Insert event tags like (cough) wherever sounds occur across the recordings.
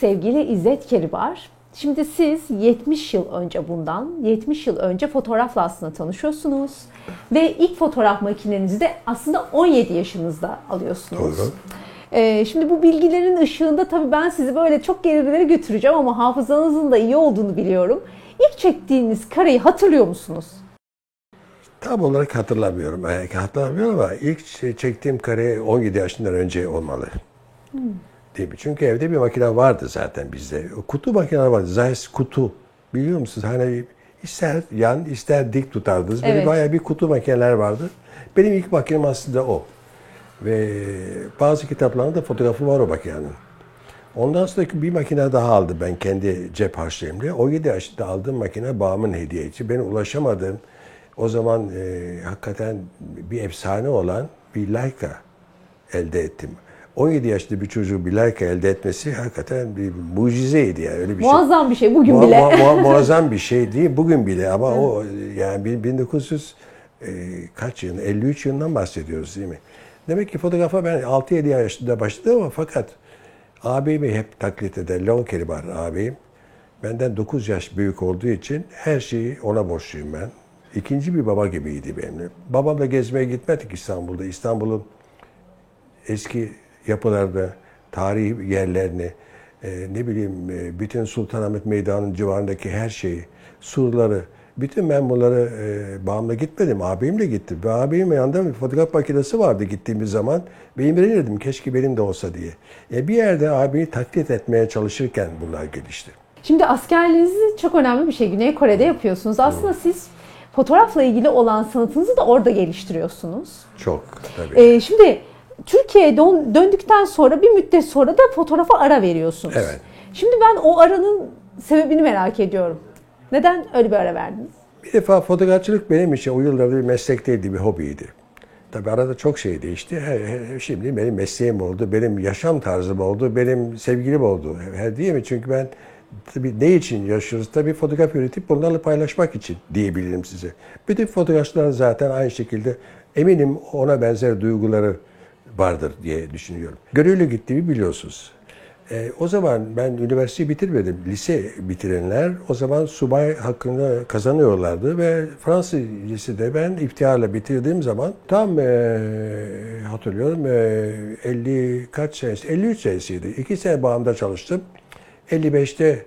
sevgili İzzet Keribar. Şimdi siz 70 yıl önce bundan, 70 yıl önce fotoğrafla aslında tanışıyorsunuz. Ve ilk fotoğraf makinenizi de aslında 17 yaşınızda alıyorsunuz. Doğru. Ee, şimdi bu bilgilerin ışığında tabii ben sizi böyle çok gerilere götüreceğim ama hafızanızın da iyi olduğunu biliyorum. İlk çektiğiniz kareyi hatırlıyor musunuz? Tam olarak hatırlamıyorum. Belki hatırlamıyorum ama ilk çektiğim kare 17 yaşından önce olmalı. Değil mi? Çünkü evde bir makine vardı zaten bizde. Kutu makine vardı. Zeiss kutu. Biliyor musunuz? Hani ister yan ister dik tutardınız. Böyle Evet. bayağı bir kutu makineler vardı. Benim ilk makinem aslında o. Ve bazı kitaplarında da fotoğrafı var o makinenin. Ondan sonra bir makine daha aldım ben kendi cep harçlığımla. 17 yaşında aldığım makine babamın hediyesi. Ben ulaşamadığım o zaman e, hakikaten bir efsane olan bir Leica elde ettim. 17 yaşında bir çocuğun bir Leica elde etmesi hakikaten bir mucizeydi yani öyle bir şey. Muazzam bir şey bugün Mua- bile. mua- mua- (laughs) muazzam bir şey değil bugün bile ama o yani bin- 1900 e, kaç yıl 53 yılından bahsediyoruz değil mi? Demek ki fotoğrafa ben 6-7 yaşında başladım ama fakat abimi hep taklit eder. Leon Keribar abim. Benden 9 yaş büyük olduğu için her şeyi ona borçluyum ben. İkinci bir baba gibiydi benimle. Babamla gezmeye gitmedik İstanbul'da. İstanbul'un eski yapılarda, tarihi yerlerini, e, ne bileyim e, bütün Sultanahmet Meydanı'nın civarındaki her şeyi, surları, bütün ben bunları e, bağımla gitmedim. Abimle gittim. Ve abimin yanında bir fotoğraf makinesi vardı gittiğimiz zaman. Ben imrenirdim keşke benim de olsa diye. E, bir yerde abimi taklit etmeye çalışırken bunlar gelişti. Şimdi askerliğinizi çok önemli bir şey Güney Kore'de yapıyorsunuz. Aslında siz fotoğrafla ilgili olan sanatınızı da orada geliştiriyorsunuz. Çok tabii. Ee, şimdi Türkiye'ye dön- döndükten sonra bir müddet sonra da fotoğrafa ara veriyorsunuz. Evet. Şimdi ben o aranın sebebini merak ediyorum. Neden öyle bir ara verdiniz? Bir defa fotoğrafçılık benim için o yıllarda bir meslek değildi, bir hobiydi. Tabii arada çok şey değişti. Şimdi benim mesleğim oldu, benim yaşam tarzım oldu, benim sevgilim oldu. He- Değil mi? Çünkü ben tabii ne için yaşıyoruz? Tabii fotoğraf üretip bunlarla paylaşmak için diyebilirim size. Bütün fotoğrafçılar zaten aynı şekilde eminim ona benzer duyguları vardır diye düşünüyorum. Gönüllü gittiğimi biliyorsunuz. E, o zaman ben üniversiteyi bitirmedim. Lise bitirenler o zaman subay hakkında kazanıyorlardı ve Fransız lisede ben iftiharla bitirdiğim zaman tam e, hatırlıyorum e, 50 kaç senesi 53 senesiydi. İki sene bağımda çalıştım. 55'te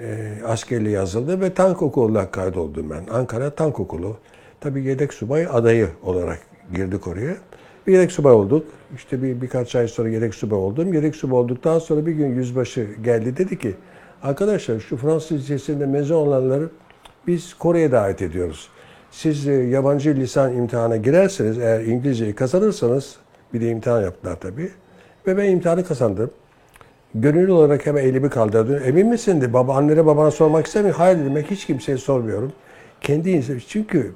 e, askerliğe yazıldı ve tank okuluna kaydoldum ben. Ankara Tank Okulu. Tabii yedek subay adayı olarak girdik oraya. Bir yedek subay olduk. İşte bir birkaç ay sonra yedek subay oldum. Yedek subay olduktan sonra bir gün yüzbaşı geldi dedi ki arkadaşlar şu Fransız lisesinde mezun olanları biz Kore'ye davet ediyoruz. Siz e, yabancı lisan imtihana girerseniz eğer İngilizceyi kazanırsanız bir de imtihan yaptılar tabii. Ve ben imtihanı kazandım. Gönüllü olarak hemen elimi kaldırdım. Emin misin de baba annene babana sormak istemiyor. Hayır dedim hiç kimseye sormuyorum. Kendi insan. Çünkü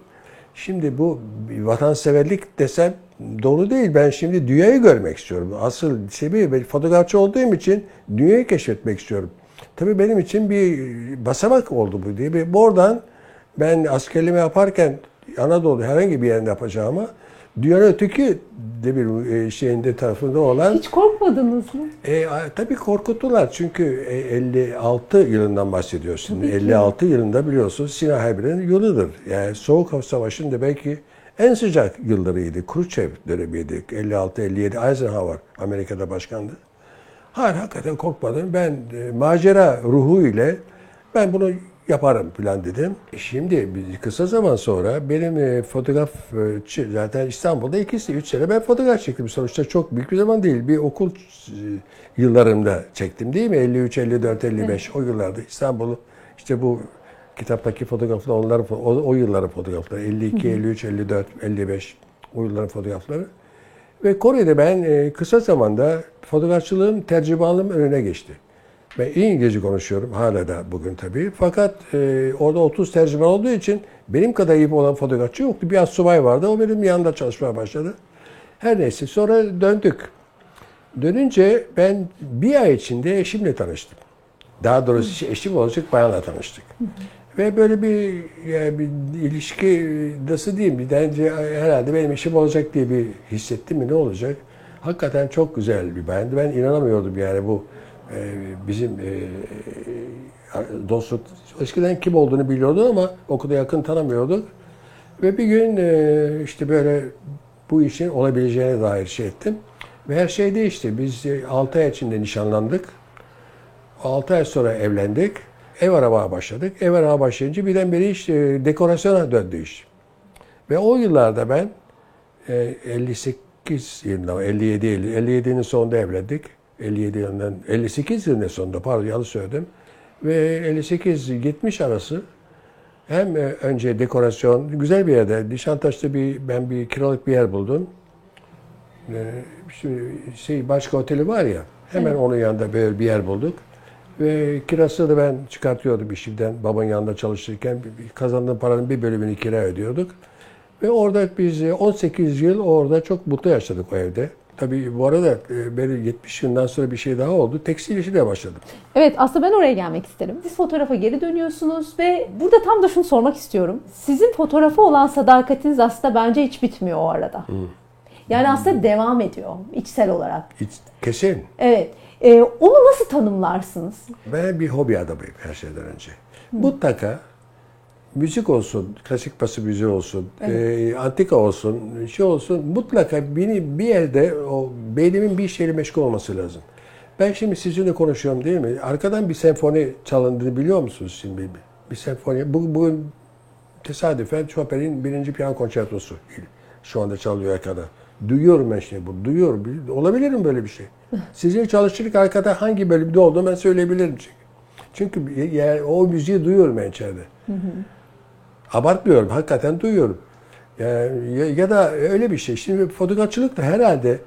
şimdi bu vatanseverlik desem doğru değil. Ben şimdi dünyayı görmek istiyorum. Asıl sebebi ben fotoğrafçı olduğum için dünyayı keşfetmek istiyorum. Tabii benim için bir basamak oldu bu diye. Bir- Oradan ben askerliğimi yaparken Anadolu herhangi bir yerinde yapacağıma dünyanın öteki de bir e, şeyinde tarafında olan Hiç korkmadınız mı? e, tabii korkuttular çünkü e, 56 yılından bahsediyorsun. 56 yılında biliyorsunuz Sina Harbi'nin yılıdır. Yani Soğuk Savaşı'nda belki en sıcak yıllarıydı. Khrushchev dönemiydi. 56-57 Eisenhower Amerika'da başkandı. Hayır hakikaten korkmadım. Ben e, macera ruhu ile ben bunu yaparım falan dedim. Şimdi bir kısa zaman sonra benim e, fotoğraf e, zaten İstanbul'da ikisi üç sene ben fotoğraf çektim. Sonuçta çok büyük bir zaman değil. Bir okul e, yıllarımda çektim değil mi? 53, 54, 55 o yıllarda İstanbul'u işte bu kitaptaki fotoğraflar onların o, o yılların fotoğrafları 52, 53, 54, 55 o yılların fotoğrafları. Ve Kore'de ben e, kısa zamanda fotoğrafçılığım, tercümanlığım önüne geçti. Ben İngilizce konuşuyorum hala da bugün tabii. Fakat e, orada 30 tercüman olduğu için benim kadar iyi olan fotoğrafçı yoktu. Bir subay vardı. O benim yanında çalışmaya başladı. Her neyse sonra döndük. Dönünce ben bir ay içinde eşimle tanıştım. Daha doğrusu eşim olacak bayanla tanıştık. Ve böyle bir, yani bir ilişki nasıl diyeyim bir bence herhalde benim işim olacak diye bir hissettim mi ne olacak? Hakikaten çok güzel bir bayandı. Ben inanamıyordum yani bu bizim e, dostluk eskiden kim olduğunu biliyordu ama o kadar yakın tanımıyorduk. Ve bir gün e, işte böyle bu işin olabileceğine dair şey ettim. Ve her şey değişti. Biz 6 ay içinde nişanlandık. 6 ay sonra evlendik. Ev aramaya başladık. Ev aramaya başlayınca birdenbire iş e, dekorasyona döndü iş. Ve o yıllarda ben e, 58 yılında, 57 57'nin sonunda evlendik. 57 yılından 58 yılının sonunda pardon yanlış söyledim. Ve 58-70 arası hem e, önce dekorasyon güzel bir yerde Nişantaş'ta bir ben bir kiralık bir yer buldum. E, şimdi şey başka oteli var ya hemen evet. onun yanında böyle bir yer bulduk. Ve kirası da ben çıkartıyordum işimden. Babanın yanında çalışırken kazandığım paranın bir bölümünü kira ödüyorduk. Ve orada biz 18 yıl orada çok mutlu yaşadık o evde. Tabii bu arada e, benim 70 yıldan sonra bir şey daha oldu. Tekstil işine başladım. Evet aslında ben oraya gelmek isterim. Siz fotoğrafa geri dönüyorsunuz ve burada tam da şunu sormak istiyorum. Sizin fotoğrafa olan sadakatiniz aslında bence hiç bitmiyor o arada. Hmm. Yani aslında devam ediyor içsel olarak. İç, kesin. Evet. Ee, onu nasıl tanımlarsınız? Ben bir hobi adamıyım her şeyden önce. Hmm. Mutlaka müzik olsun, klasik bası müziği olsun, evet. e, antika olsun, şey olsun mutlaka beni bir yerde o beynimin bir şeyle meşgul olması lazım. Ben şimdi sizinle konuşuyorum değil mi? Arkadan bir senfoni çalındığını biliyor musunuz şimdi? Bir, bir senfoni. Bu, bugün tesadüfen Chopin'in birinci piyano konçertosu şu anda çalıyor arkada. Duyuyorum ben şimdi bu. Duyuyorum. Olabilir mi böyle bir şey? Sizin çalışırken arkada hangi bölümde olduğunu ben söyleyebilirim çünkü. Çünkü yani o müziği duyuyorum ben içeride. Hı hı. Abartmıyorum. Hakikaten duyuyorum. Yani, ya, ya da öyle bir şey. Şimdi fotoğrafçılık da herhalde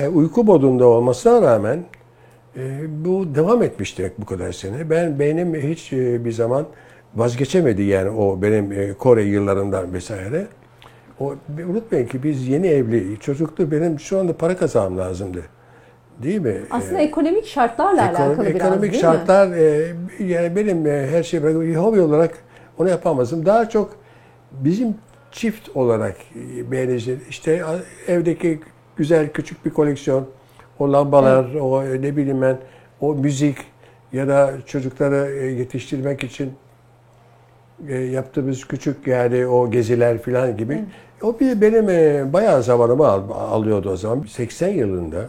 e, uyku modunda olmasına rağmen e, bu devam etmişti bu kadar sene. Ben benim hiç e, bir zaman vazgeçemedi yani o benim e, Kore yıllarından vesaire. O unutmayın ki biz yeni evli çocuktu. Benim şu anda para kazanmam lazımdı. Değil mi? Aslında ee, ekonomik şartlarla ekonomik, alakalı biraz ekonomik şartlar, mi? E, yani benim e, her şey bırakıp hobi olarak onu yapamazdım. Daha çok bizim çift olarak beğeneceğiz. İşte evdeki güzel küçük bir koleksiyon, o lambalar, evet. o ne bileyim ben, o müzik ya da çocukları e, yetiştirmek için e, yaptığımız küçük yani o geziler falan gibi. Evet. O bir benim e, bayağı zamanımı al, alıyordu o zaman. 80 yılında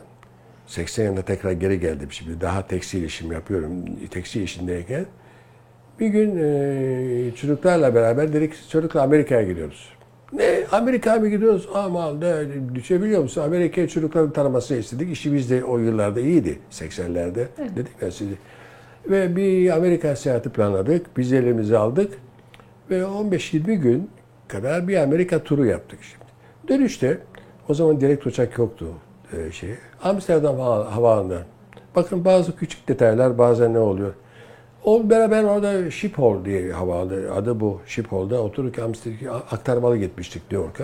80 yılında tekrar geri geldim şimdi. Daha tekstil işim yapıyorum. Tekstil işindeyken bir gün e, çocuklarla beraber dedik çocukla Amerika'ya gidiyoruz. Ne Amerika'ya mı gidiyoruz? Aman da düşebiliyor musun? Amerika'ya çocukların tanımasını istedik. İşimiz de o yıllarda iyiydi. 80'lerde. Evet. Dedik ben size. Ve bir Amerika seyahati planladık. Vizelerimizi aldık. Ve 15-20 gün kadar bir Amerika turu yaptık şimdi. Dönüşte o zaman direkt uçak yoktu e, şey. Amsterdam havaalanından. Bakın bazı küçük detaylar bazen ne oluyor. O beraber orada Schiphol diye havaalanı adı bu. Schiphol'da otururken Amsterdam aktarmalı gitmiştik New York'a.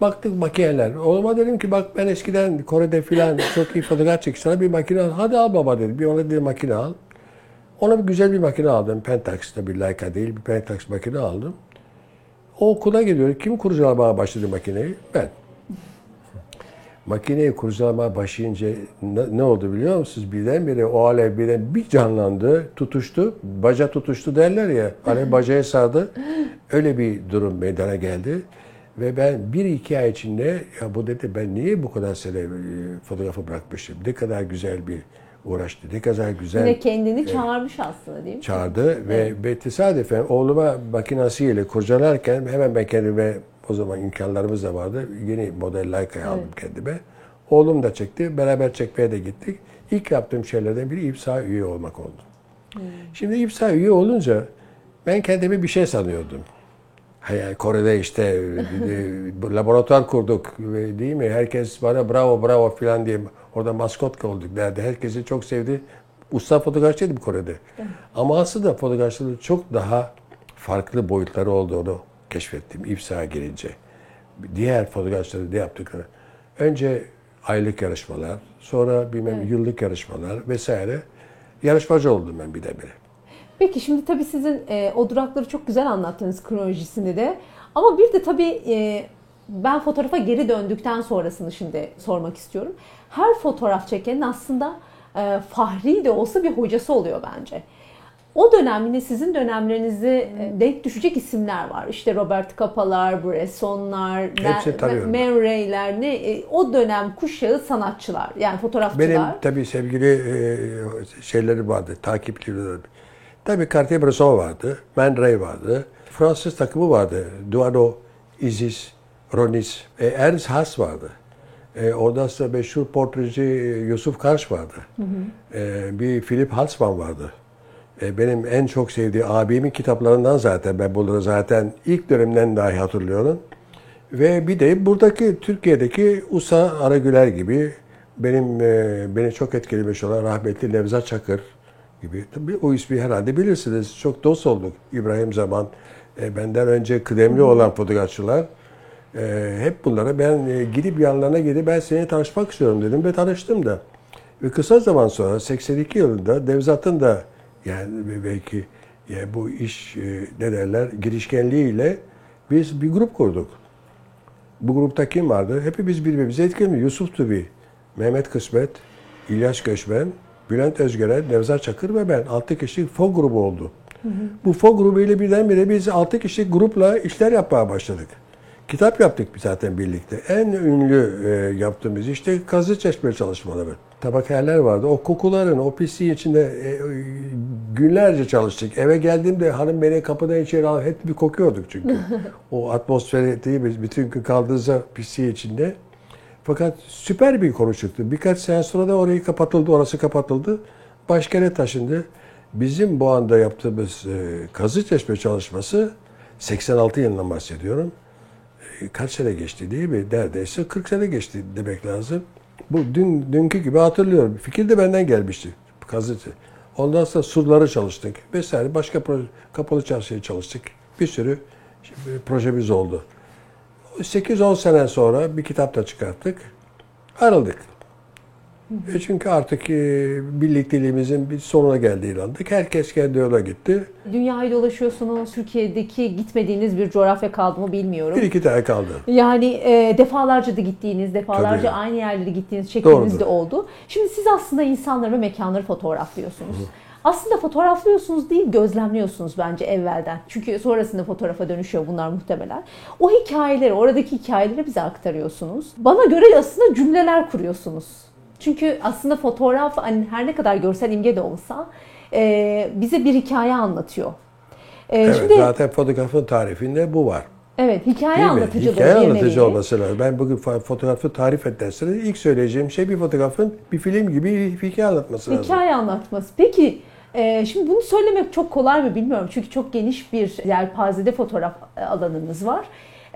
Baktık makineler. Oğluma dedim ki bak ben eskiden Kore'de filan (coughs) çok iyi fotoğraf. Sana bir makine al. Hadi al baba dedi. Bir ona bir makine al. Ona bir güzel bir makine aldım. Pentax'ta bir Leica değil bir Pentax makine aldım. O okula gidiyor. Kim kurcalamaya başladı makineyi? Ben makineyi kurcalamaya başlayınca ne, oldu biliyor musunuz? Birdenbire o alev birden bir canlandı, tutuştu, baca tutuştu derler ya. Alev (laughs) bacaya sardı. Öyle bir durum meydana geldi. Ve ben bir iki ay içinde ya bu dedi ben niye bu kadar sene e, fotoğrafı bırakmışım? Ne kadar güzel bir uğraştı. Ne kadar güzel. Yine kendini e, çağırmış aslında değil mi? Çağırdı evet. ve, ve tesadüfen oğluma makinasıyla kurcalarken hemen ben kendime o zaman imkanlarımız da vardı. Yeni model Leica'yı aldım evet. kendime. Oğlum da çekti. Beraber çekmeye de gittik. İlk yaptığım şeylerden biri İPSA üye olmak oldu. Hmm. Şimdi İPSA üye olunca ben kendimi bir şey sanıyordum. Yani Kore'de işte e, (laughs) laboratuvar kurduk değil mi? Herkes bana bravo bravo falan diye orada maskot olduk derdi. Herkesi çok sevdi. Usta fotoğrafçıydım Kore'de. Ama aslında fotoğrafçılığı çok daha farklı boyutları olduğunu keşfettim İFSA'ya gelince. Diğer fotoğrafçıları ne yaptıkları. Önce aylık yarışmalar, sonra bilmem evet. yıllık yarışmalar vesaire. Yarışmacı oldum ben bir de bile. Peki şimdi tabii sizin e, o durakları çok güzel anlattınız kronolojisini de. Ama bir de tabii e, ben fotoğrafa geri döndükten sonrasını şimdi sormak istiyorum. Her fotoğraf çekenin aslında e, fahri de olsa bir hocası oluyor bence. O dönem yine sizin dönemlerinizi e, denk düşecek isimler var. İşte Robert Kapalar, Bressonlar. Man Ray'ler ne e, o dönem kuşağı sanatçılar yani fotoğrafçılar. Benim tabii sevgili e, şeyleri vardı, takipçileri. Tabii Cartier-Bresson vardı, Man Ray vardı. Fransız takımı vardı. Duano, Isis, Ronis, e, Ernst Haas vardı. E, ondan sonra meşhur portreci Yusuf Karş vardı. E, bir Philip Halsman vardı. E, benim en çok sevdiği abimin kitaplarından zaten ben bunları zaten ilk dönemden dahi hatırlıyorum. Ve bir de buradaki Türkiye'deki Usa Aragüler gibi benim e, beni çok etkilemiş olan rahmetli Nevzat Çakır gibi. Tabii o ismi herhalde bilirsiniz. Çok dost olduk İbrahim Zaman. E, benden önce kıdemli olan fotoğrafçılar. Hep bunlara ben gidip yanlarına gidip ben seni tanışmak istiyorum dedim ve tanıştım da. Ve kısa zaman sonra 82 yılında Nevzat'ın da yani belki yani bu iş e, ne derler girişkenliğiyle biz bir grup kurduk. Bu grupta kim vardı? Hepimiz birbirimize etkileniyor. Yusuf Tubi, Mehmet Kısmet, İlyas Göçmen, Bülent Özgeren, Nevzat Çakır ve ben. 6 kişilik FO grubu oldu. Bu FO grubu ile birdenbire biz 6 kişilik grupla işler yapmaya başladık. Kitap yaptık zaten birlikte. En ünlü e, yaptığımız işte kazı çeşme çalışmaları. Tabakhaneler vardı. O kokuların, o pisliğin içinde e, e, günlerce çalıştık. Eve geldiğimde hanım beni kapıdan içeri al, hep bir kokuyorduk çünkü. (laughs) o atmosferi değil mi? Bütün gün kaldığınızda pisliği içinde. Fakat süper bir konu çıktı. Birkaç sene sonra da orayı kapatıldı, orası kapatıldı. Başka yere taşındı. Bizim bu anda yaptığımız e, kazı çeşme çalışması 86 yılından bahsediyorum. E, kaç sene geçti değil mi? Neredeyse 40 sene geçti demek lazım. Bu dün dünkü gibi hatırlıyorum. Fikir de benden gelmişti. Kazı. Ondan sonra surları çalıştık vesaire. Başka proje, kapalı çarşıya çalıştık. Bir sürü projemiz oldu. 8-10 sene sonra bir kitap da çıkarttık. Ayrıldık. E çünkü artık e, birlikteliğimizin bir sonuna geldiği inandık. Herkes kendi yola gitti. Dünyayı dolaşıyorsunuz. Türkiye'deki gitmediğiniz bir coğrafya kaldı mı bilmiyorum. Bir iki tane kaldı. Yani e, defalarca da gittiğiniz, defalarca Tabii. aynı yerlere gittiğiniz Doğrudur. de oldu. Şimdi siz aslında insanları ve mekanları fotoğraflıyorsunuz. Aslında fotoğraflıyorsunuz değil, gözlemliyorsunuz bence evvelden. Çünkü sonrasında fotoğrafa dönüşüyor bunlar muhtemelen. O hikayeleri, oradaki hikayeleri bize aktarıyorsunuz. Bana göre aslında cümleler kuruyorsunuz. Çünkü aslında fotoğraf hani her ne kadar görsel imge de olsa e, bize bir hikaye anlatıyor. E, Evet, şimdi zaten fotoğrafın tarifinde bu var. evet hikaye Değil mi? anlatıcıdır. Hikaye anlatıcı olması lazım. Ben bugün fo- fotoğrafı tarif ederseniz ilk söyleyeceğim şey bir fotoğrafın bir film gibi bir hikaye anlatması lazım. Hikaye anlatması. Peki e, şimdi bunu söylemek çok kolay mı bilmiyorum. Çünkü çok geniş bir yelpazede fotoğraf e, alanınız var.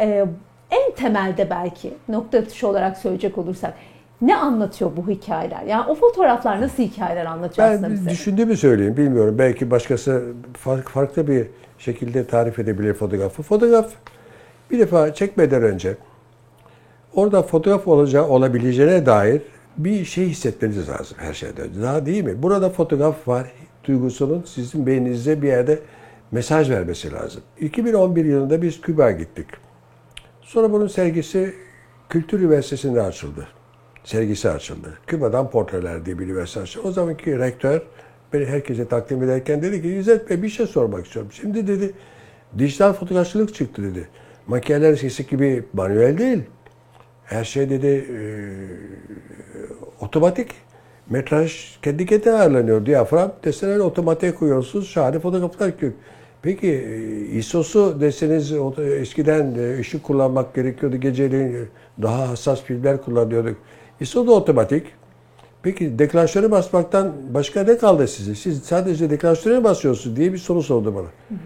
E, en temelde belki nokta atışı olarak söyleyecek olursak ne anlatıyor bu hikayeler? Yani o fotoğraflar nasıl hikayeler anlatıyor aslında Ben bize? düşündüğümü söyleyeyim. Bilmiyorum. Belki başkası fark- farklı bir şekilde tarif edebilir fotoğrafı. Fotoğraf bir defa çekmeden önce orada fotoğraf olacağı, olabileceğine dair bir şey hissetmeniz lazım her şeyden önce. Daha değil mi? Burada fotoğraf var duygusunun sizin beyninizde bir yerde mesaj vermesi lazım. 2011 yılında biz Küba'ya gittik. Sonra bunun sergisi Kültür Üniversitesi'nde açıldı. Sergisi açıldı. Küba'dan Portreler diye bir üniversite. O zamanki rektör beni herkese takdim ederken dedi ki İzzet Bey bir şey sormak istiyorum. Şimdi dedi dijital fotoğrafçılık çıktı dedi. Makineler eskisi gibi manuel değil. Her şey dedi e, otomatik. Metraj kendi kendine ayarlanıyor. Diyafram deseler otomatiğe koyuyorsunuz. Şahane fotoğraflar çıkıyor. Peki e, ISO'su deseniz eskiden e, ışık kullanmak gerekiyordu. Geceleyin e, daha hassas filmler kullanıyorduk. ISO da otomatik. Peki deklanşöre basmaktan başka ne kaldı size? Siz sadece deklanşöre basıyorsunuz diye bir soru sordu bana.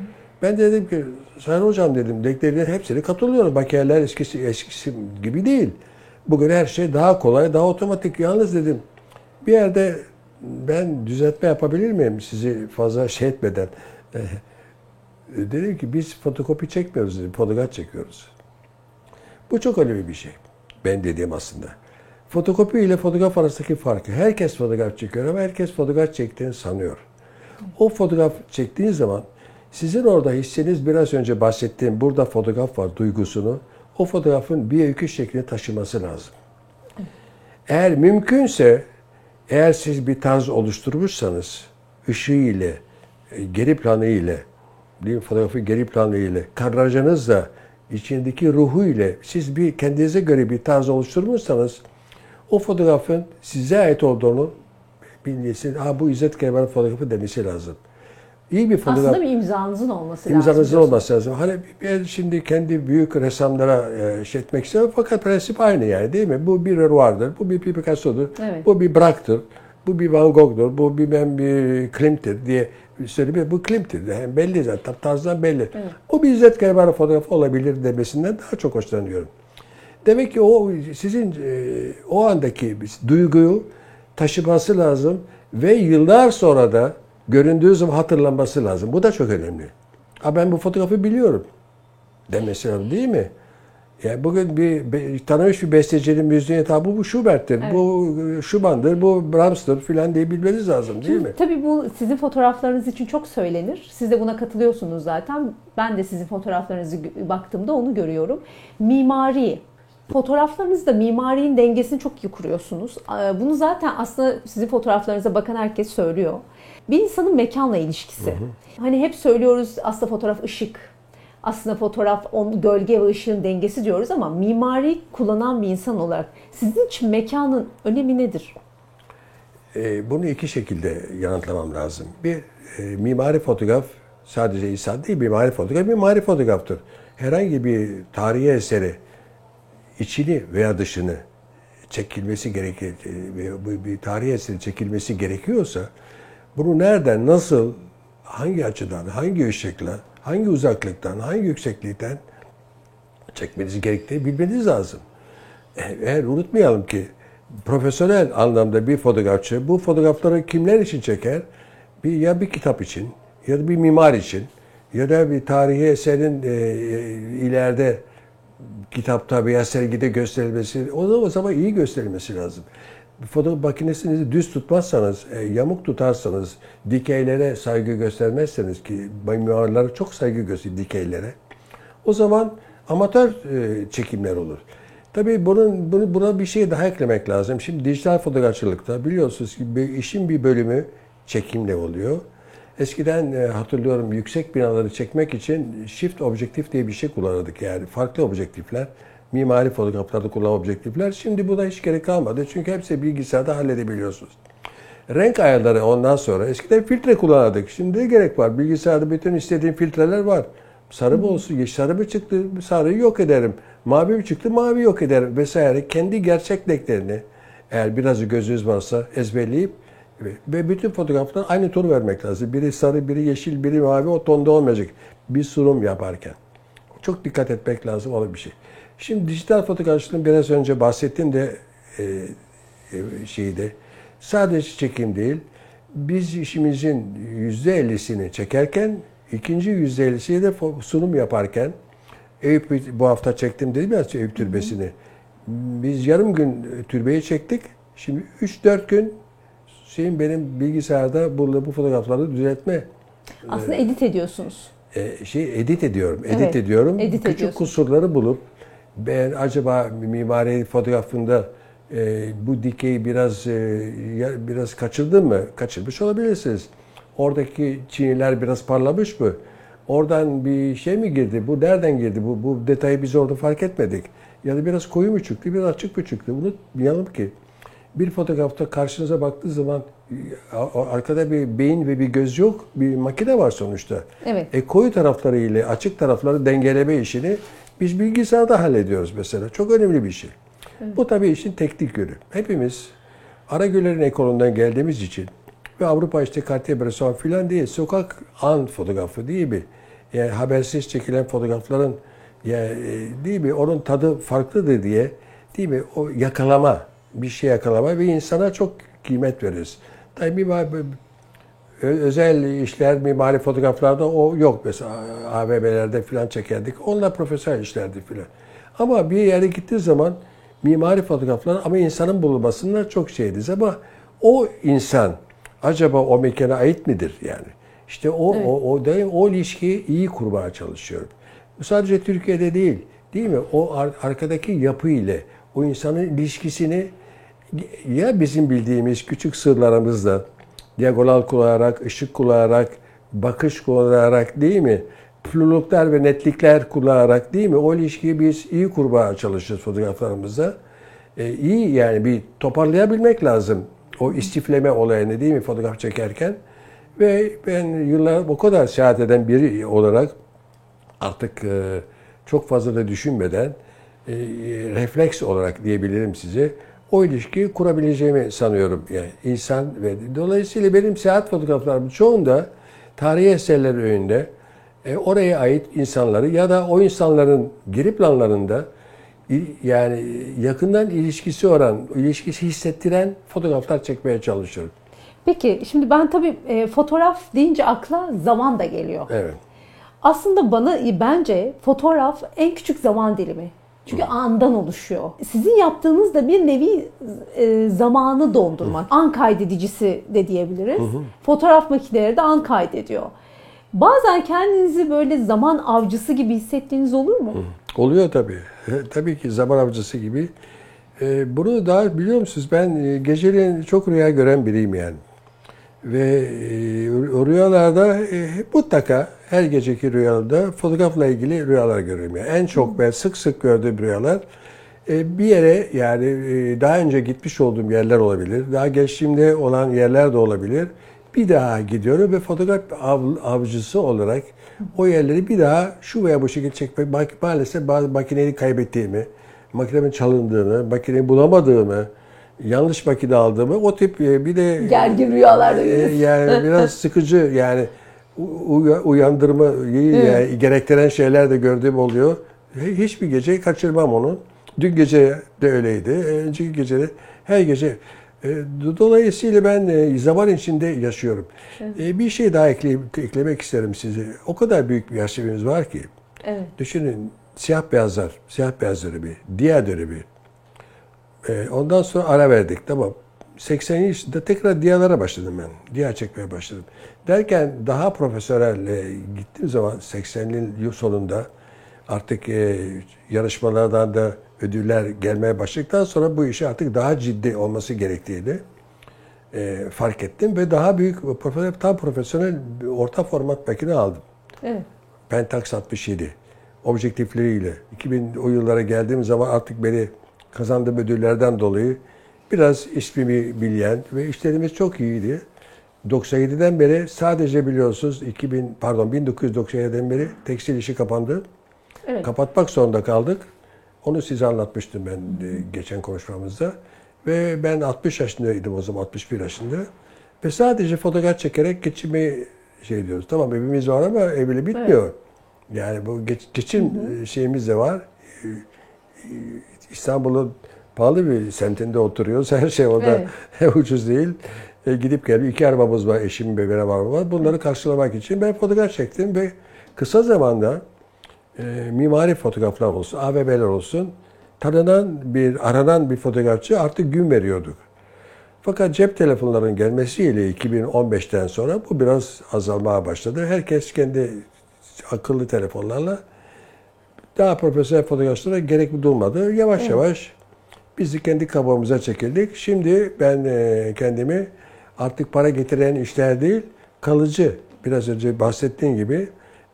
Ben de dedim ki Sayın Hocam dedim denklerin hepsine katılıyorum. Makineler eskisi, eskisi gibi değil. Bugün her şey daha kolay, daha otomatik. Yalnız dedim bir yerde ben düzeltme yapabilir miyim sizi fazla şey etmeden? (laughs) dedim ki biz fotokopi çekmiyoruz dedim, fotoğraf çekiyoruz. Bu çok önemli bir şey. Ben dediğim aslında. Fotokopi ile fotoğraf arasındaki farkı. Herkes fotoğraf çekiyor ama herkes fotoğraf çektiğini sanıyor. O fotoğraf çektiğiniz zaman sizin orada hissiniz biraz önce bahsettiğim burada fotoğraf var duygusunu o fotoğrafın bir öykü şeklini taşıması lazım. Eğer mümkünse Eğer siz bir tarz oluşturmuşsanız ışığı ile, e, geri planı ile, değil fotoğrafı geri planı ile, kadrajınızla, içindeki ruhu ile siz bir kendinize göre bir tarz oluşturmuşsanız o fotoğrafın size ait olduğunu bilmesi, ha bu İzzet Kayman'ın fotoğrafı demesi lazım. İyi bir fotoğraf. Aslında bir imzanızın olması lazım. İmzanızın olması lazım. Hani ben şimdi kendi büyük ressamlara e, şey etmek istiyorum fakat prensip aynı yani değil mi? Bu bir Renoir'dır, bu bir Picasso'dur, Evet. bu bir Braque'dır, bu bir Van Gogh'dur, bu bir ben bir Klimt'tir diye söyleyeyim. Bu Klimt'tir. Yani belli zaten, tarzdan belli. O bir İzzet Kaybar'ın fotoğrafı olabilir demesinden daha çok hoşlanıyorum. Demek ki o sizin e, o andaki duyguyu taşıması lazım ve yıllar sonra da göründüğü zaman hatırlanması lazım. Bu da çok önemli. Ha ben bu fotoğrafı biliyorum demesi lazım değil mi? Yani bugün bir, tanınmış bir bestecinin müziğine hitabı bu Schubert'tir, bu Schumann'dır, bu Brahms'tır filan diye bilmeniz lazım değil mi? Tabii bu sizin fotoğraflarınız için çok söylenir. Siz de buna katılıyorsunuz zaten. Ben de sizin fotoğraflarınızı baktığımda onu görüyorum. Mimari. Fotoğraflarınızda mimarinin dengesini çok iyi kuruyorsunuz. Ee, Bunu zaten aslında sizin fotoğraflarınıza bakan herkes söylüyor. Bir insanın mekanla ilişkisi. Hani hep söylüyoruz aslında fotoğraf ışık. Aslında fotoğraf on, gölge ve ışığın dengesi diyoruz ama mimari kullanan bir insan olarak sizin için mekanın önemi nedir? E, bunu iki şekilde yanıtlamam lazım. Bir, e, mimari fotoğraf sadece insan değil, mimari fotoğraf mimari fotoğraftır. Herhangi bir tarihi eseri içini veya dışını çekilmesi gerekir, e, bu bir tarihi eseri çekilmesi gerekiyorsa bunu nereden, nasıl, hangi açıdan, hangi ışıkla, hangi uzaklıktan, hangi yükseklikten çekmeniz gerektiğini bilmeniz lazım. E, Eğer unutmayalım ki profesyonel anlamda bir fotoğrafçı bu fotoğrafları kimler için çeker? Bir ya bir kitap için ya da bir mimar için ya da bir tarihi eserin e, e, ileride kitapta veya sergide gösterilmesi, o zaman, o zaman iyi gösterilmesi lazım. Fotoğraf makinesini düz tutmazsanız, e, yamuk tutarsanız, dikeylere saygı göstermezseniz ki mimarlar çok saygı gösteriyor dikeylere. O zaman amatör e, çekimler olur. Tabii bunun bunu, buna bir şey daha eklemek lazım. Şimdi dijital fotoğrafçılıkta biliyorsunuz ki bir işin bir bölümü çekimle oluyor. Eskiden e, hatırlıyorum yüksek binaları çekmek için shift objektif diye bir şey kullanırdık yani farklı objektifler. Mimari fotoğraflarda kullanılan objektifler. Şimdi buna hiç gerek kalmadı çünkü hepsi bilgisayarda halledebiliyorsunuz. Renk ayarları ondan sonra eskiden filtre kullanırdık. Şimdi ne gerek var? Bilgisayarda bütün istediğim filtreler var. Sarı mı olsun, yeşil sarı mı çıktı, sarıyı yok ederim. Mavi mi çıktı, mavi yok ederim vesaire. Kendi gerçek renklerini eğer biraz gözünüz varsa ezberleyip ve bütün fotoğraflara aynı ton vermek lazım. Biri sarı, biri yeşil, biri mavi o tonda olmayacak. Bir sunum yaparken. Çok dikkat etmek lazım olan bir şey. Şimdi dijital fotoğrafçılığın biraz önce bahsettiğim de e, e, şeyde sadece çekim değil. Biz işimizin yüzde ellisini çekerken ikinci yüzde ellisiyle de sunum yaparken Eyüp bu hafta çektim dedim ya Eyüp türbesini. Biz yarım gün türbeyi çektik. Şimdi 3-4 gün şeyin benim bilgisayarda bu, bu fotoğrafları düzeltme Aslında edit ediyorsunuz. e, şey edit ediyorum. Edit Evet, ediyorum. edit Küçük ediyorsun. kusurları bulup ben acaba mimari fotoğrafında e, bu dikeyi biraz e, biraz kaçırdım mı? Kaçırmış olabilirsiniz. Oradaki çiniler biraz parlamış mı? Oradan bir şey mi girdi? Bu nereden girdi? Bu, bu detayı biz orada fark etmedik. Ya da biraz koyu mu çıktı, biraz açık mı çıktı? Unutmayalım ki bir fotoğrafta karşınıza baktığı zaman e, arkada bir beyin ve bir göz yok. Bir makine var sonuçta. Evet. E koyu tarafları ile açık tarafları dengeleme işini biz bilgisayarda hallediyoruz mesela. Çok önemli bir şey. Bu tabii işin teknik yönü. Hepimiz Aragüler'in ekolünden geldiğimiz için ve Avrupa işte Cartier-Bresson filan değil. Sokak an fotoğrafı değil mi? Yani habersiz çekilen fotoğrafların ya e, değil mi? Onun tadı farklıdır diye değil mi? O yakalama, bir şey yakalama ve insana çok kıymet veririz. Tabii Ö- özel işler, mimari fotoğraflarda o yok mesela AVM'lerde falan çekerdik. Onlar profesyonel işlerdi falan. Ama bir yere gittiği zaman mimari fotoğraflar ama insanın bulunmasında çok şeydiz ama o insan acaba o mekana ait midir yani? İşte o o o, da, o ilişkiyi iyi kurmaya çalışıyorum. Bu sadece Türkiye'de değil, değil mi? O ar- arkadaki yapı ile o insanın ilişkisini ya bizim bildiğimiz küçük sırlarımızla diagonal kullanarak, ışık kullanarak, bakış kullanarak değil mi? Fluluklar ve netlikler kullanarak değil mi? O ilişkiyi biz iyi kurmaya çalışıyoruz fotoğraflarımızda. Ee, iyi yani bir toparlayabilmek lazım. O istifleme olayını değil mi fotoğraf çekerken. Ve ben yıllar o kadar seyahat eden biri olarak artık e, çok fazla da düşünmeden e, refleks olarak diyebilirim size o ilişkiyi kurabileceğimi sanıyorum. Yani insan ve dolayısıyla benim seyahat fotoğraflarım çoğunda tarihi eserler önünde e, oraya ait insanları ya da o insanların geri planlarında yani yakından ilişkisi olan, ilişkisi hissettiren fotoğraflar çekmeye çalışıyorum. Peki şimdi ben tabii e, fotoğraf deyince akla zaman da geliyor. Evet. Aslında bana bence fotoğraf en küçük zaman dilimi. Çünkü andan oluşuyor. Sizin yaptığınız da bir nevi e, zamanı dondurmak. An kaydedicisi de diyebiliriz. Fotoğraf makineleri de an kaydediyor. Bazen kendinizi böyle zaman avcısı gibi hissettiğiniz olur mu? Oluyor tabii. E, tabii ki zaman avcısı gibi. E, bunu daha biliyor musunuz ben e, geceleyin çok rüya gören biriyim yani. Ve e, o rüyalarda e, mutlaka her geceki rüyamda fotoğrafla ilgili rüyalar görüyorum. Yani en çok ben sık sık gördüğüm rüyalar e, bir yere yani e, daha önce gitmiş olduğum yerler olabilir. Daha geçtiğimde olan yerler de olabilir. Bir daha gidiyorum ve fotoğraf av, avcısı olarak o yerleri bir daha şu veya bu şekilde çekmek maalesef bazı makineyi kaybettiğimi, makinemin çalındığını, makineyi bulamadığımı, yanlış makine aldığımı o tip e, bir de gergin rüyalar e, yani (laughs) biraz sıkıcı yani uyandırmayı evet. yani gerektiren şeyler de gördüğüm oluyor. Hiçbir gece kaçırmam onu. Dün gece de öyleydi. Önceki gece de her gece. E, dolayısıyla ben zaman içinde yaşıyorum. Evet. Bir şey daha eklemek isterim size. O kadar büyük bir arşivimiz var ki. Evet. Düşünün siyah beyazlar, siyah beyaz dönemi, diğer dönemi, e, ondan sonra ara verdik. Tamam. 80 yaşında tekrar diyalara başladım ben. Diya çekmeye başladım. Derken daha profesyonel e, gittiğim zaman 80'li yıl sonunda artık e, yarışmalardan da ödüller gelmeye başladıktan sonra bu işi artık daha ciddi olması gerektiğini e, fark ettim ve daha büyük profesyonel, tam profesyonel orta format makine aldım. Evet. Pentax 67 objektifleriyle 2000 o yıllara geldiğim zaman artık beni kazandığım ödüllerden dolayı biraz ismimi bilen ve işlerimiz çok iyiydi. 97'den beri sadece biliyorsunuz 2000 pardon 1997'den beri tekstil işi kapandı. Evet. Kapatmak zorunda kaldık. Onu size anlatmıştım ben e, geçen konuşmamızda. Ve ben 60 yaşındaydım o zaman 61 yaşında. Ve sadece fotoğraf çekerek geçimi şey diyoruz. Tamam evimiz var ama evli bitmiyor. Evet. Yani bu geç, geçim hı hı. şeyimiz de var. İstanbul'un pahalı bir semtinde oturuyoruz. (laughs) Her şey orada evet. (laughs) ucuz değil. E, gidip gelip iki arabamız var, eşim ve benim arabam var. Bunları karşılamak için ben fotoğraf çektim ve kısa zamanda e, mimari fotoğraflar olsun, AVM'ler olsun tanınan bir, aranan bir fotoğrafçı artık gün veriyorduk. Fakat cep telefonlarının gelmesiyle 2015'ten sonra bu biraz azalmaya başladı. Herkes kendi akıllı telefonlarla daha profesyonel fotoğrafçılara gerek duymadı. Yavaş evet. yavaş biz de kendi kabağımıza çekildik. Şimdi ben e, kendimi artık para getiren işler değil, kalıcı biraz önce bahsettiğim gibi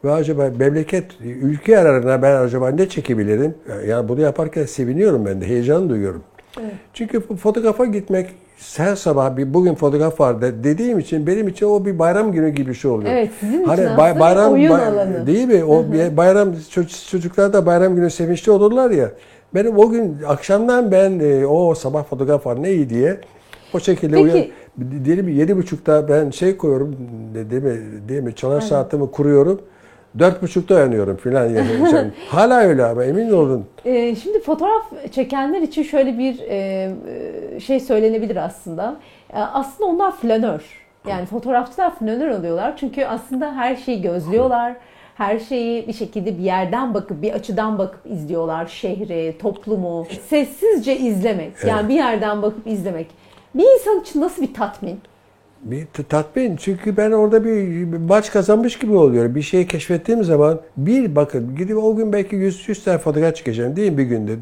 ve acaba memleket, ülke yararına ben acaba ne çekebilirim? Yani bunu yaparken seviniyorum ben de, heyecan duyuyorum. Evet. Çünkü fotoğrafa gitmek her sabah bir bugün fotoğraf var de, dediğim için benim için o bir bayram günü gibi bir şey oluyor. Evet sizin hani için bay, bayram, oyun bay, alanı. Değil mi? O Hı-hı. bayram çocuklar da bayram günü sevinçli olurlar ya. Benim o gün akşamdan ben e, o sabah fotoğraf var ne iyi diye o şekilde Peki. uyan, diyelim yedi buçukta ben şey koyuyorum değil mi, değil mi çalar saatimi kuruyorum. Dört buçukta uyanıyorum filan. Yani. (laughs) Hala öyle ama emin olun. Ee, şimdi fotoğraf çekenler için şöyle bir e, e şey söylenebilir aslında. Aslında onlar flanör. Yani fotoğrafçılar flanör oluyorlar. Çünkü aslında her şeyi gözlüyorlar. Her şeyi bir şekilde bir yerden bakıp, bir açıdan bakıp izliyorlar. Şehri, toplumu. Sessizce izlemek. Yani evet. bir yerden bakıp izlemek. Bir insan için nasıl bir tatmin? Bir tatmin. Çünkü ben orada bir maç kazanmış gibi oluyorum. Bir şeyi keşfettiğim zaman bir bakın gidip o gün belki 100, 100 tane fotoğraf çekeceğim değil mi bir günde?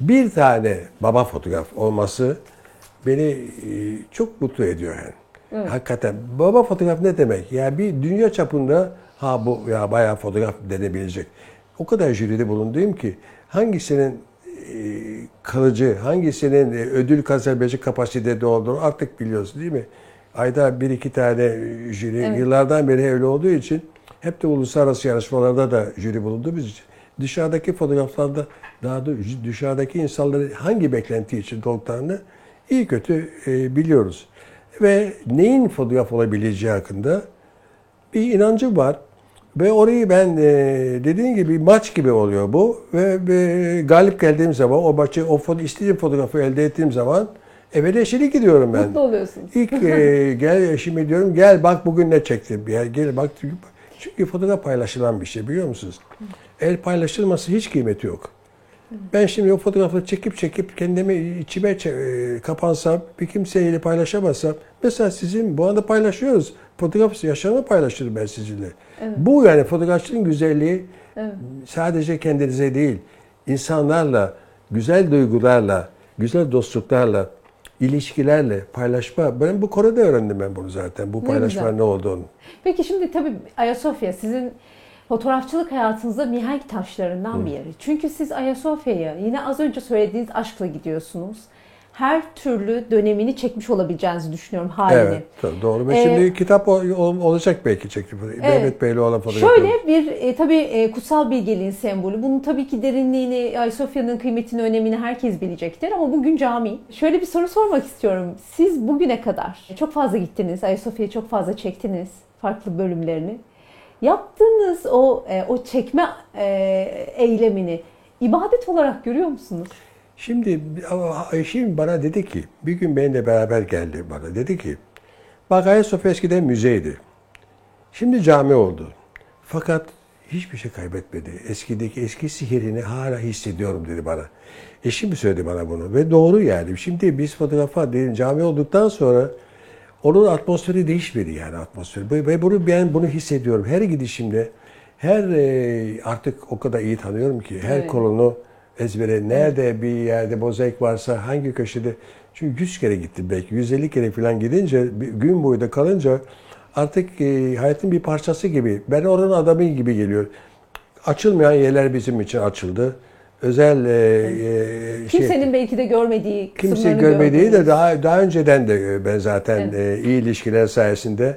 bir tane baba fotoğraf olması beni e, çok mutlu ediyor yani. Hakikaten baba fotoğraf ne demek? Ya bir dünya çapında ha bu ya bayağı fotoğraf denebilecek. O kadar jüride bulunduğum ki hangisinin kalıcı, hangisinin e, ödül kazanabilecek kapasitede olduğunu artık biliyorsun değil mi? Ayda bir iki tane e, jüri Evet. yıllardan beri öyle olduğu için hep de uluslararası yarışmalarda da jüri bulunduğumuz için dışarıdaki fotoğraflarda daha da dışarıdaki insanların hangi beklenti için olduklarını iyi kötü e, biliyoruz. Ve neyin fotoğraf olabileceği hakkında bir inancım var. Ve orayı ben e, dediğim gibi maç gibi oluyor bu. Ve, ve galip geldiğim zaman o maçı, o foto, istediğim fotoğrafı elde ettiğim zaman eve de eşlik gidiyorum ben. Mutlu oluyorsunuz. İlk e, gel eşime diyorum gel bak bugün ne çektim. Gel, gel bak çünkü, çünkü fotoğraf paylaşılan bir şey biliyor musunuz? El paylaşılması hiç kıymeti yok. Ben şimdi o fotoğrafı çekip çekip kendimi içime e, kapansam, bir kimseyle paylaşamazsam, mesela sizin bu anda paylaşıyoruz. Fotoğraf yaşamı paylaşırım ben sizinle. Bu yani fotoğrafçının güzelliği Evet. sadece kendinize değil, insanlarla, güzel duygularla, güzel dostluklarla, ilişkilerle paylaşma. Ben bu Kore'de öğrendim ben bunu zaten. Bu Ne paylaşmanın güzel. ne olduğunu. Peki şimdi tabii Ayasofya sizin fotoğrafçılık hayatınızda mihenk taşlarından bir yeri. Çünkü siz Ayasofya'ya yine az önce söylediğiniz aşkla gidiyorsunuz. Her türlü dönemini çekmiş olabileceğinizi düşünüyorum halini. Evet, tabii doğru. Ve Ee, şimdi kitap ol- ol- olacak belki çekti. Mehmet Bey'le olan fotoğrafı. Şöyle bir e, tabii e, kutsal bilgeliğin sembolü. Bunun tabii ki derinliğini, Ayasofya'nın kıymetini, önemini herkes bilecektir ama bugün cami. Şöyle bir soru sormak istiyorum. Siz bugüne kadar çok fazla gittiniz, Ayasofya'yı çok fazla çektiniz, farklı bölümlerini. Yaptığınız o e, o çekme e, eylemini ibadet olarak görüyor musunuz? Şimdi eşim bana dedi ki, bir gün benimle beraber geldi bana. Dedi ki, bak Ayasofya eskiden müzeydi. Şimdi cami oldu. Fakat hiçbir şey kaybetmedi. Eskideki eski sihirini hala hissediyorum dedi bana. Eşim söyledi bana bunu ve doğru yani. Şimdi biz fotoğrafa değil, cami olduktan sonra onun atmosferi değişmedi yani atmosferi. Ve- bunu ben bunu hissediyorum. Her gidişimde her e, artık o kadar iyi tanıyorum ki her Evet. kolunu ezbere nerede bir yerde mozaik varsa hangi köşede çünkü 100 kere gittim belki 150 kere falan gidince bir gün boyu da kalınca artık e, hayatın bir parçası gibi ben oranın adamı gibi geliyor. Açılmayan yerler bizim için açıldı. Özel e, e, şey Kimsenin belki de görmediği kimse görmediği de gördünüz. daha daha önceden de e, ben zaten Evet. e, iyi ilişkiler sayesinde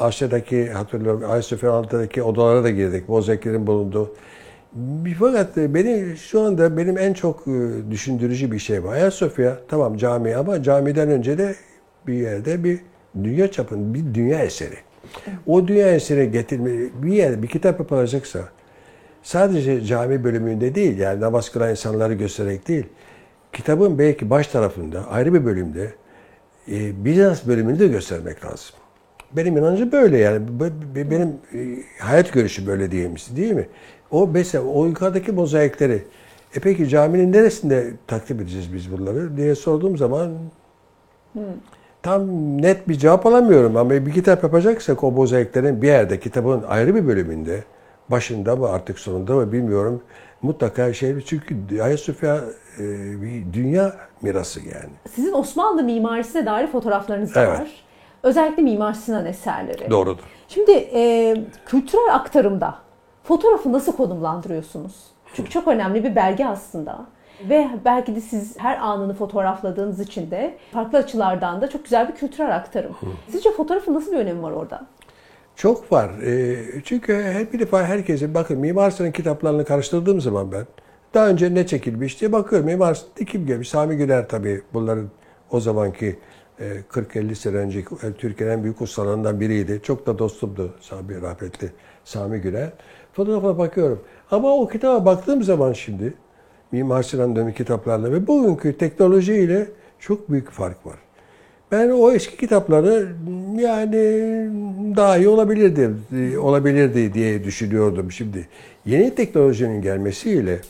aşağıdaki hatırlıyorum Ayasofya altındaki odalara da girdik. Mozaiklerin bulunduğu. Bir- Fakat e, beni şu anda benim en çok e, düşündürücü bir şey var. Ayasofya tamam cami ama camiden önce de bir yerde bir dünya çapında bir dünya eseri. O dünya eseri getirme bir yer bir kitap yapılacaksa sadece cami bölümünde değil yani namaz kılan insanları göstererek değil. Kitabın belki baş tarafında ayrı bir bölümde e, Bizans bölümünü de göstermek lazım. Benim inancım böyle yani. Benim e, hayat görüşü böyle diyemiş değil mi? O mesela o yukarıdaki mozaikleri e peki caminin neresinde takdim edeceğiz biz bunları diye sorduğum zaman tam net bir cevap alamıyorum ama bir kitap yapacaksak o mozaiklerin bir yerde kitabın ayrı bir bölümünde başında mı artık sonunda mı bilmiyorum mutlaka şey çünkü Ayasofya e, bir dünya mirası yani. Sizin Osmanlı mimarisine dair fotoğraflarınız da Evet. var. Özellikle Mimar Sinan eserleri. Doğrudur. Şimdi e, kültürel aktarımda fotoğrafı nasıl konumlandırıyorsunuz? Çünkü çok önemli bir belge aslında. Ve belki de siz her anını fotoğrafladığınız için de farklı açılardan da çok güzel bir kültürel aktarım. Sizce fotoğrafın nasıl bir önemi var orada? Çok var. Ee, çünkü her bir defa herkesin bakın Mimar Sinan'ın kitaplarını karıştırdığım zaman ben daha önce ne çekilmiş diye bakıyorum. Mimar Sinan'da kim gelmiş? Sami Güler tabii bunların o zamanki e, 40-50 sene önceki e, Türkiye'nin en büyük ustalarından biriydi. Çok da dostumdu Sami rahmetli Sami Güler. Fotoğrafa bakıyorum. Ama o kitaba baktığım zaman şimdi Mimar Sinan dönemi kitaplarla ve bugünkü teknolojiyle çok büyük fark var. Ben o eski kitapları yani daha iyi olabilirdi, olabilirdi diye düşünüyordum şimdi. Yeni teknolojinin gelmesiyle,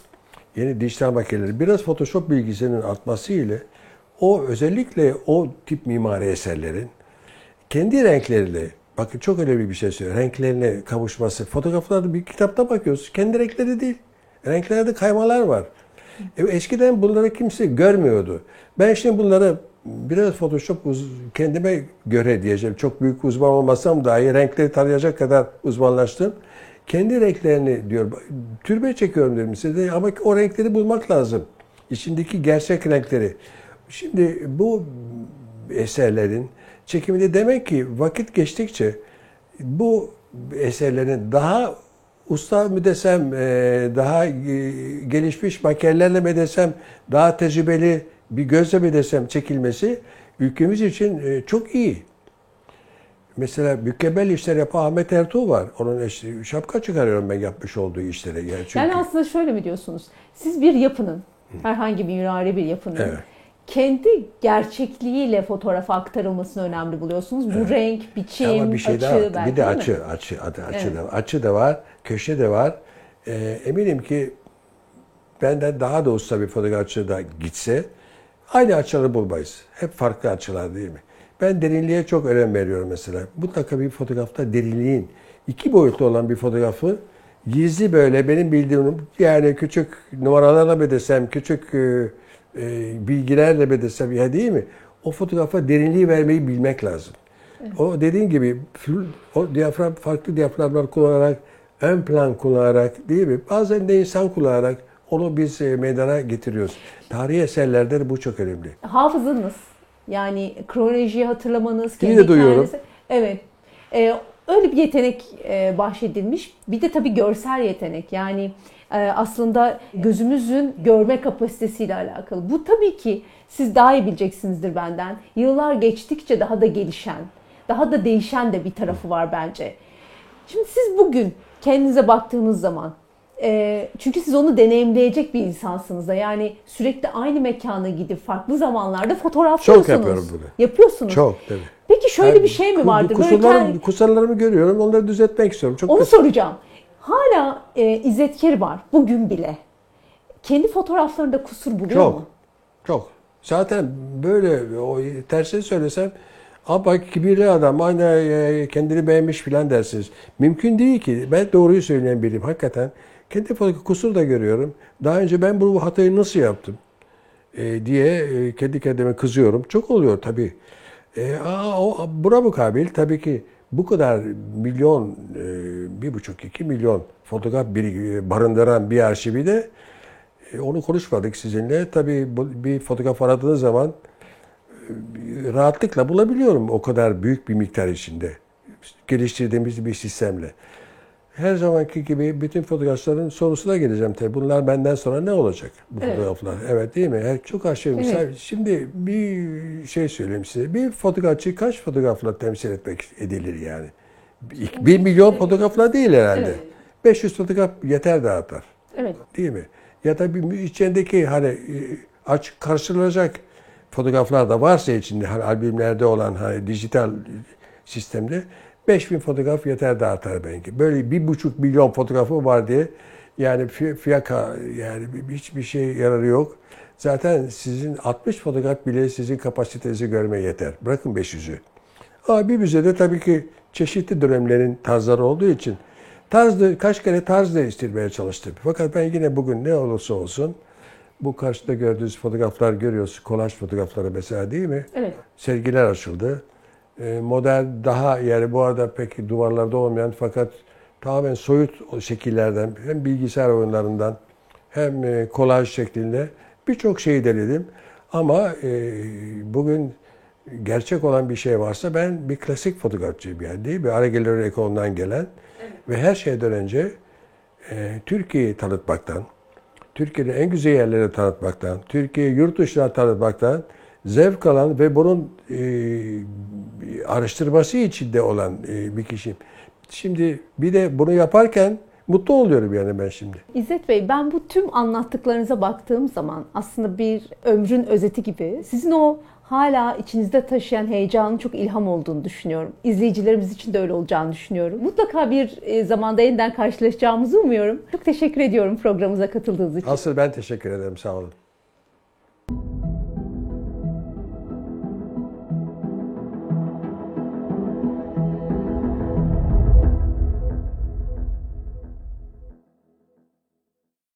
yeni dijital makineleri, biraz Photoshop bilgisinin artmasıyla o özellikle o tip mimari eserlerin kendi renkleriyle, bakın çok önemli bir şey söylüyorum, renklerine kavuşması. Fotoğraflarda bir kitapta bakıyoruz, kendi renkleri değil. Renklerde kaymalar var. E, eskiden bunları kimse görmüyordu. Ben şimdi bunları biraz Photoshop kendime göre diyeceğim. Çok büyük uzman olmasam dahi renkleri tarayacak kadar uzmanlaştım. Kendi renklerini diyor. Türbe çekiyorum dedim size ama o renkleri bulmak lazım. İçindeki gerçek renkleri. Şimdi bu eserlerin çekiminde demek ki vakit geçtikçe bu eserlerin daha usta mı desem, e, daha e, gelişmiş makyajlarla mı desem, daha tecrübeli bir gözle mi desem çekilmesi ülkemiz için e, çok iyi. Mesela mükemmel işler yapan Ahmet Ertuğ var. Onun işte şapka çıkarıyorum ben yapmış olduğu işlere. Yani çünkü Yani aslında şöyle mi diyorsunuz? Siz bir yapının, herhangi bir mimari bir yapının Evet. kendi gerçekliğiyle fotoğrafa aktarılmasını önemli buluyorsunuz. Bu renk, biçim, Ama bir şey açı daha belki Bir de açı, açı, açı, açı Evet. da açı da var, köşe de var. Ee, eminim ki benden daha da usta bir fotoğrafçı da gitse aynı açıları bulmayız. Hep farklı açılar değil mi? Ben derinliğe çok önem veriyorum mesela. Mutlaka bir fotoğrafta derinliğin iki boyutlu olan bir fotoğrafı gizli böyle benim bildiğim yani küçük numaralarla mı desem, küçük e, e, bilgilerle mi desem ya değil mi? O fotoğrafa derinliği vermeyi bilmek lazım. O dediğin gibi o diyafram farklı diyaframlar kullanarak ön plan kullanarak değil mi? Bazen de insan kullanarak onu biz e, meydana getiriyoruz. Tarihi eserlerde de bu çok önemli. Hafızanız, yani kronolojiyi hatırlamanız, kendi de duyuyorum. Evet. Ee, öyle bir yetenek e, bahşedilmiş. Bir de tabii görsel yetenek. Yani e, aslında gözümüzün görme kapasitesiyle alakalı. Bu tabii ki siz daha iyi bileceksinizdir benden. Yıllar geçtikçe daha da gelişen, daha da değişen de bir tarafı var bence. Şimdi siz bugün kendinize baktığınız zaman e, çünkü siz onu deneyimleyecek bir insansınız da yani sürekli aynı mekana gidip farklı zamanlarda fotoğraflıyorsunuz. Çok yapıyorum bunu. Yapıyorsunuz. Çok tabii. Peki şöyle bir şey mi Böyle kusurlarım, kend- kusurlarımı görüyorum. Onları düzeltmek istiyorum. Çok onu kısa- soracağım. Hala e, İzzet var bugün bile. Kendi fotoğraflarında kusur buluyor Çok. mu? Çok. Zaten böyle o tersini söylesem Ama kibirli adam aynı e, kendini beğenmiş filan dersiniz. Mümkün değil ki. Ben doğruyu söyleyen biriyim hakikaten. Kendi fotoğrafı kusur da görüyorum. Daha önce ben bu hatayı nasıl yaptım e, diye e, kendi kendime kızıyorum. Çok oluyor tabii. E, aa, o, buna mukabil tabii ki bu kadar milyon, e, bir buçuk iki milyon fotoğraf bir, barındıran bir arşivi de e, onu konuşmadık sizinle. Tabii bu, bir fotoğraf aradığınız zaman e, rahatlıkla bulabiliyorum o kadar büyük bir miktar içinde. Geliştirdiğimiz bir sistemle. Her zamanki gibi bütün fotoğrafların sorusuna geleceğim tabii. Bunlar benden sonra ne olacak bu Evet. fotoğraflar? Evet değil mi? Her, çok aşırı. Evet. Şimdi bir şey söyleyeyim size. Bir fotoğrafçı kaç fotoğrafla temsil etmek edilir yani? Bir, milyon fotoğrafla değil herhalde. Evet. 500 fotoğraf yeter dağıtar. Evet. Değil mi? Ya da bir içindeki hani e, aç karşılanacak fotoğraflar da varsa içinde hani albümlerde olan hani dijital sistemde 5000 fotoğraf yeter dağıtar belki. Böyle bir buçuk milyon fotoğrafı var diye yani fi- fiyaka yani bir- hiçbir şey yararı yok. Zaten sizin 60 fotoğraf bile sizin kapasitenizi görmeye yeter. Bırakın 500'ü. Ama bir müzede tabii ki çeşitli dönemlerin tarzları olduğu için tarzda kaç kere tarz değiştirmeye çalıştım. Fakat ben yine bugün ne olursa olsun bu karşıda gördüğünüz fotoğraflar görüyorsunuz. Kolaj fotoğrafları mesela değil mi? Evet. Sergiler açıldı. Ee, model daha yani bu arada pek duvarlarda olmayan fakat tamamen soyut şekillerden hem bilgisayar oyunlarından hem e, kolaj şeklinde birçok şeyi denedim. Ama e, bugün gerçek olan bir şey varsa ben bir klasik fotoğrafçıyım yani değil mi? Ara Galeri ekolundan gelen ve her şeyden önce e, Türkiye'yi tanıtmaktan, Türkiye'nin en güzel yerleri tanıtmaktan, Türkiye'yi yurt dışına tanıtmaktan zevk alan ve bunun e, araştırması içinde olan e, bir kişiyim. Şimdi bir de bunu yaparken mutlu oluyorum yani ben şimdi. İzzet Bey ben bu tüm anlattıklarınıza baktığım zaman aslında bir ömrün özeti gibi sizin o hala içinizde taşıyan heyecanın çok ilham olduğunu düşünüyorum. İzleyicilerimiz için de öyle olacağını düşünüyorum. Mutlaka bir e, zamanda yeniden karşılaşacağımızı umuyorum. Çok teşekkür ediyorum programımıza katıldığınız için. Asıl ben teşekkür ederim sağ olun.